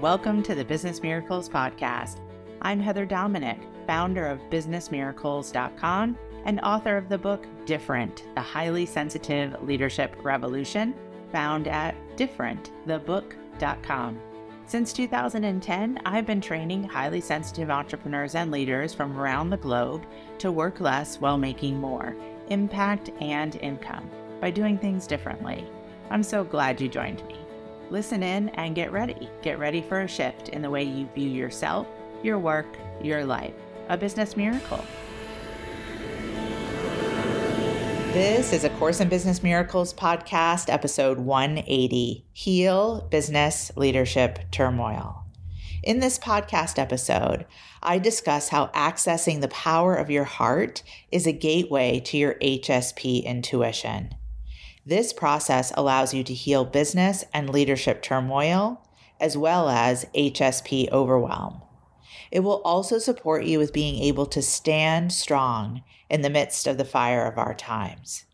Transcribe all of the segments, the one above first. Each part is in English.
Welcome to the Business Miracles Podcast. I'm Heather Dominick, founder of BusinessMiracles.com and author of the book Different, the Highly Sensitive Leadership Revolution, found at differentthebook.com. Since 2010, I've been training highly sensitive entrepreneurs and leaders from around the globe to work less while making more impact and income by doing things differently. I'm so glad you joined me. Listen in and get ready. Get ready for a shift in the way you view yourself, your work, your life. A business miracle. This is a Course in Business Miracles podcast, episode 180 Heal Business Leadership Turmoil. In this podcast episode, I discuss how accessing the power of your heart is a gateway to your HSP intuition. This process allows you to heal business and leadership turmoil, as well as HSP overwhelm. It will also support you with being able to stand strong in the midst of the fire of our times.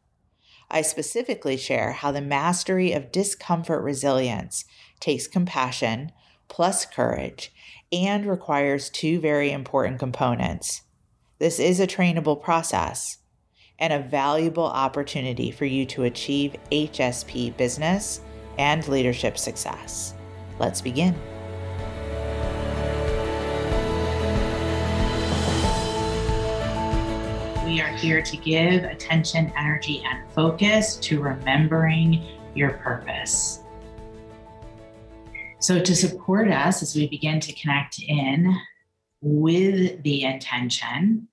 I specifically share how the mastery of discomfort resilience takes compassion plus courage and requires two very important components. This is a trainable process and a valuable opportunity for you to achieve HSP business and leadership success. Let's begin. We are here to give attention, energy, and focus to remembering your purpose. So, to support us as we begin to connect in with the intention,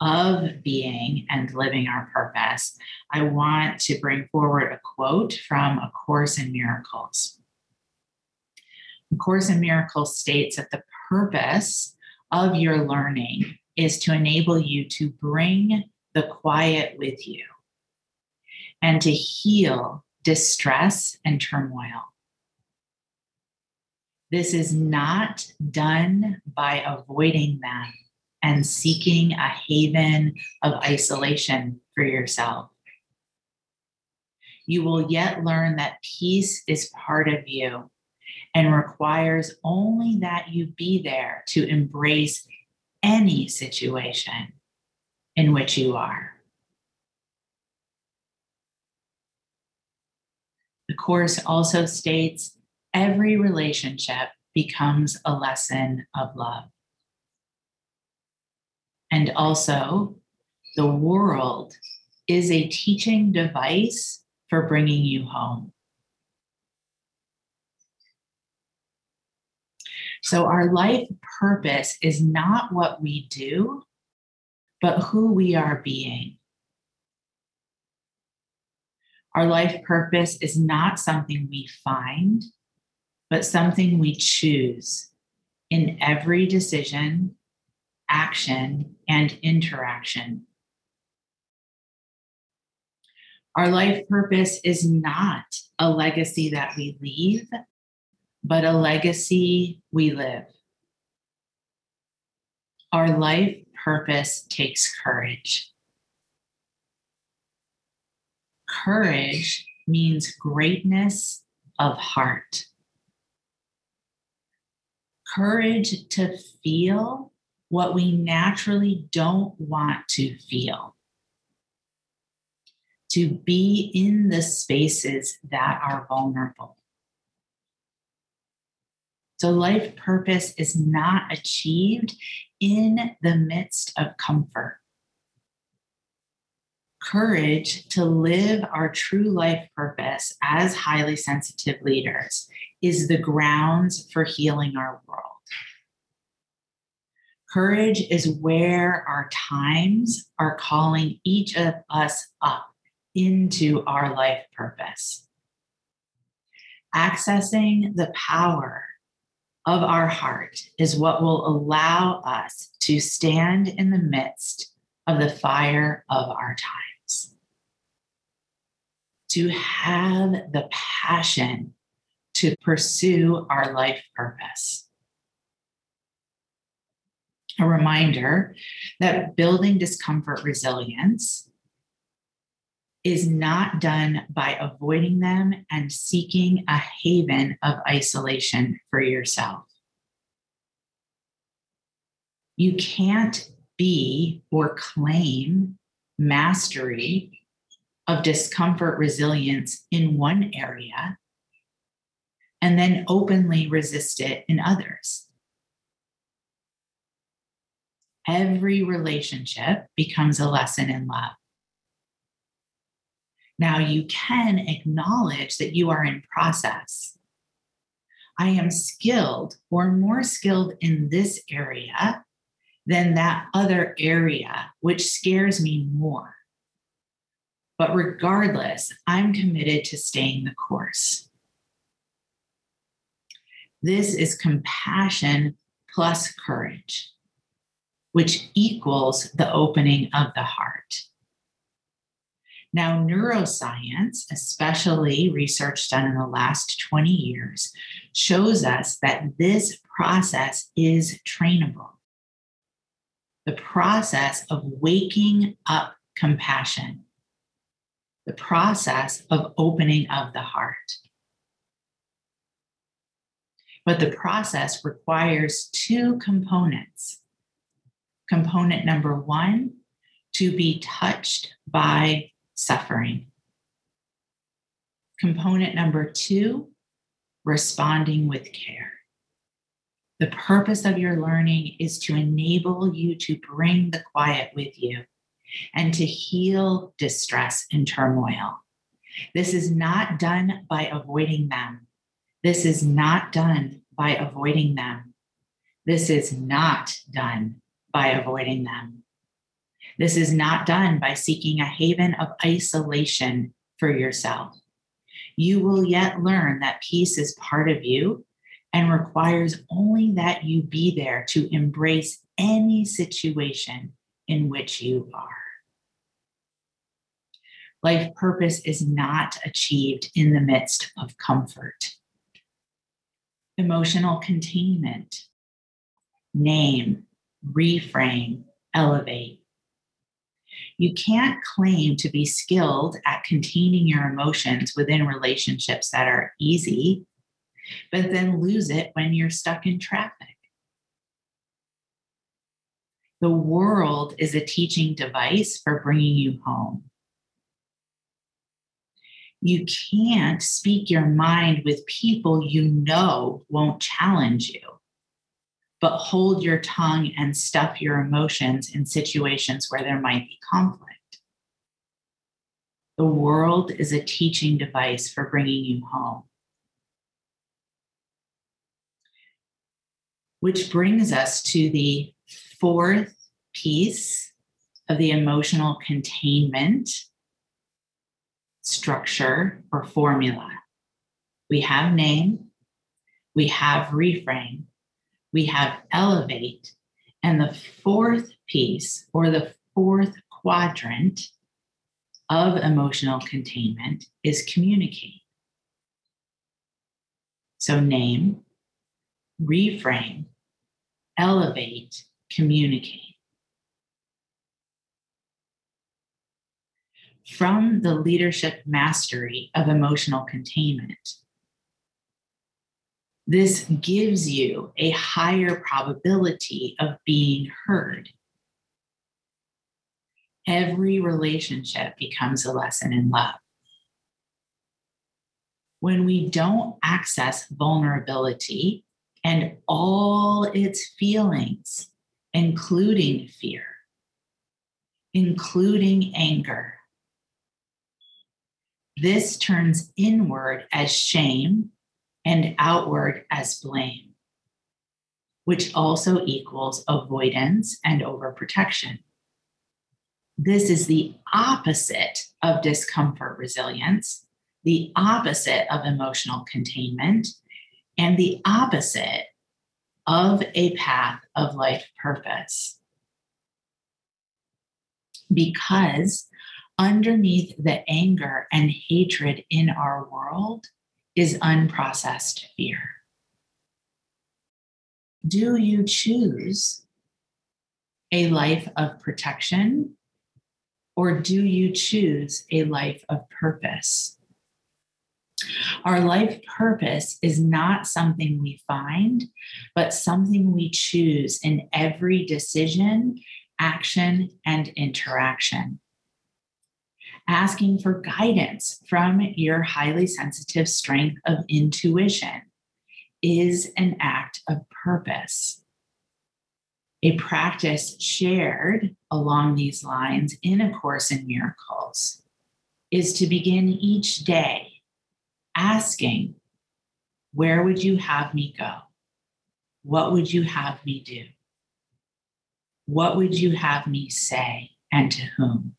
of being and living our purpose, I want to bring forward a quote from A Course in Miracles. A Course in Miracles states that the purpose of your learning is to enable you to bring the quiet with you and to heal distress and turmoil. This is not done by avoiding them and seeking a haven of isolation for yourself. You will yet learn that peace is part of you and requires only that you be there to embrace any situation in which you are. The Course also states every relationship becomes a lesson of love. And also, the world is a teaching device for bringing you home. So, our life purpose is not what we do, but who we are being. Our life purpose is not something we find, but something we choose in every decision action, and interaction. Our life purpose is not a legacy that we leave, but a legacy we live. Our life purpose takes courage. Courage means greatness of heart. Courage to feel what we naturally don't want to feel. To be in the spaces that are vulnerable. So, life purpose is not achieved in the midst of comfort. Courage to live our true life purpose as highly sensitive leaders is the grounds for healing our world. Courage is where our times are calling each of us up into our life purpose. Accessing the power of our heart is what will allow us to stand in the midst of the fire of our times. To have the passion to pursue our life purpose a reminder that building discomfort resilience is not done by avoiding them and seeking a haven of isolation for yourself. You can't be or claim mastery of discomfort resilience in one area and then openly resist it in others. Every relationship becomes a lesson in love. Now you can acknowledge that you are in process. I am skilled or more skilled in this area than that other area, which scares me more. But regardless, I'm committed to staying the course. This is compassion plus courage, which equals the opening of the heart. Now, neuroscience, especially research done in the last 20 years, shows us that this process is trainable the process of waking up compassion, the process of opening of the heart. But the process requires two components. Component number one, to be touched by suffering. Component number two, responding with care. The purpose of your learning is to enable you to bring the quiet with you and to heal distress and turmoil. This is not done by avoiding them. This is not done by avoiding them. This is not done by avoiding them. This is not done by seeking a haven of isolation for yourself. You will yet learn that peace is part of you and requires only that you be there to embrace any situation in which you are. Life purpose is not achieved in the midst of comfort. Emotional containment, name, reframe, elevate. You can't claim to be skilled at containing your emotions within relationships that are easy but then lose it when you're stuck in traffic. The world is a teaching device for bringing you home. You can't speak your mind with people you know won't challenge you, but hold your tongue and stuff your emotions in situations where there might be conflict. The world is a teaching device for bringing you home. which brings us to the fourth piece of the emotional containment structure or formula. We have name, we have reframe, we have elevate, and the fourth piece or the fourth quadrant of emotional containment is communicate. So, name, reframe, elevate, communicate. From the leadership mastery of emotional containment, this gives you a higher probability of being heard. Every relationship becomes a lesson in love. When we don't access vulnerability and all its feelings, including fear, including anger. This turns inward as shame and outward as blame, which also equals avoidance and overprotection. This is the opposite of discomfort resilience, the opposite of emotional containment, and the opposite of a path of life purpose. Because underneath the anger and hatred in our world is unprocessed fear. Do you choose a life of protection Or do you choose a life of purpose? Our life purpose is not something we find, but something we choose in every decision, action, and interaction. Asking for guidance from your highly sensitive strength of intuition is an act of purpose. A practice shared along these lines in A Course in Miracles is to begin each day asking, Where would you have me go? What would you have me do? What would you have me say and to whom?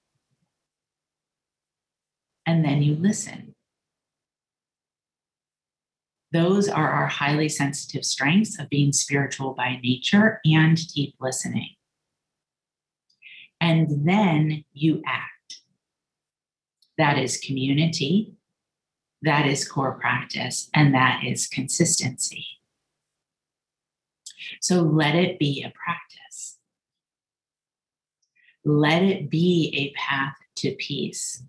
And then you listen. Those are our highly sensitive strengths of being spiritual by nature and deep listening. And then you act. That is community, that is core practice, and that is consistency. So let it be a practice. Let it be a path to peace.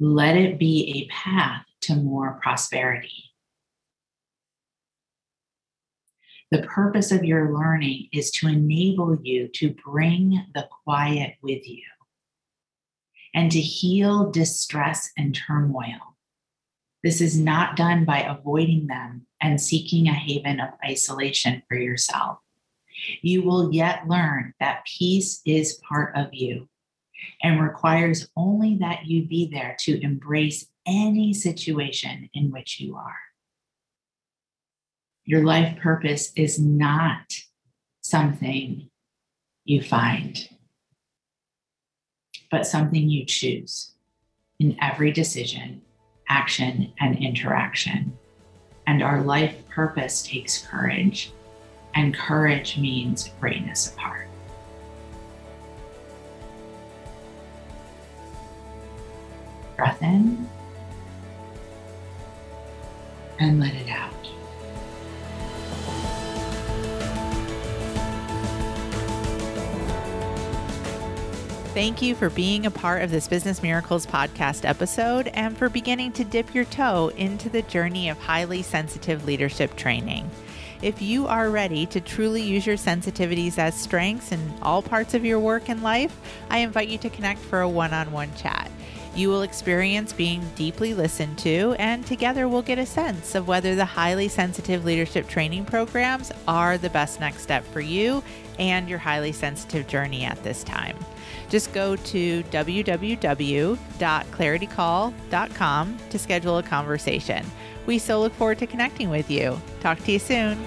Let it be a path to more prosperity. The purpose of your learning is to enable you to bring the quiet with you and to heal distress and turmoil. This is not done by avoiding them and seeking a haven of isolation for yourself. You will yet learn that peace is part of you and requires only that you be there to embrace any situation in which you are. Your life purpose is not something you find, but something you choose in every decision, action, and interaction. And our life purpose takes courage, and courage means greatness of in and let it out. Thank you for being a part of this Business Miracles podcast episode and for beginning to dip your toe into the journey of highly sensitive leadership training. If you are ready to truly use your sensitivities as strengths in all parts of your work and life, I invite you to connect for a one on one chat. You will experience being deeply listened to, and together we'll get a sense of whether the highly sensitive leadership training programs are the best next step for you and your highly sensitive journey at this time just go to www.claritycall.com to schedule a conversation. We so look forward to connecting with you. Talk to you soon.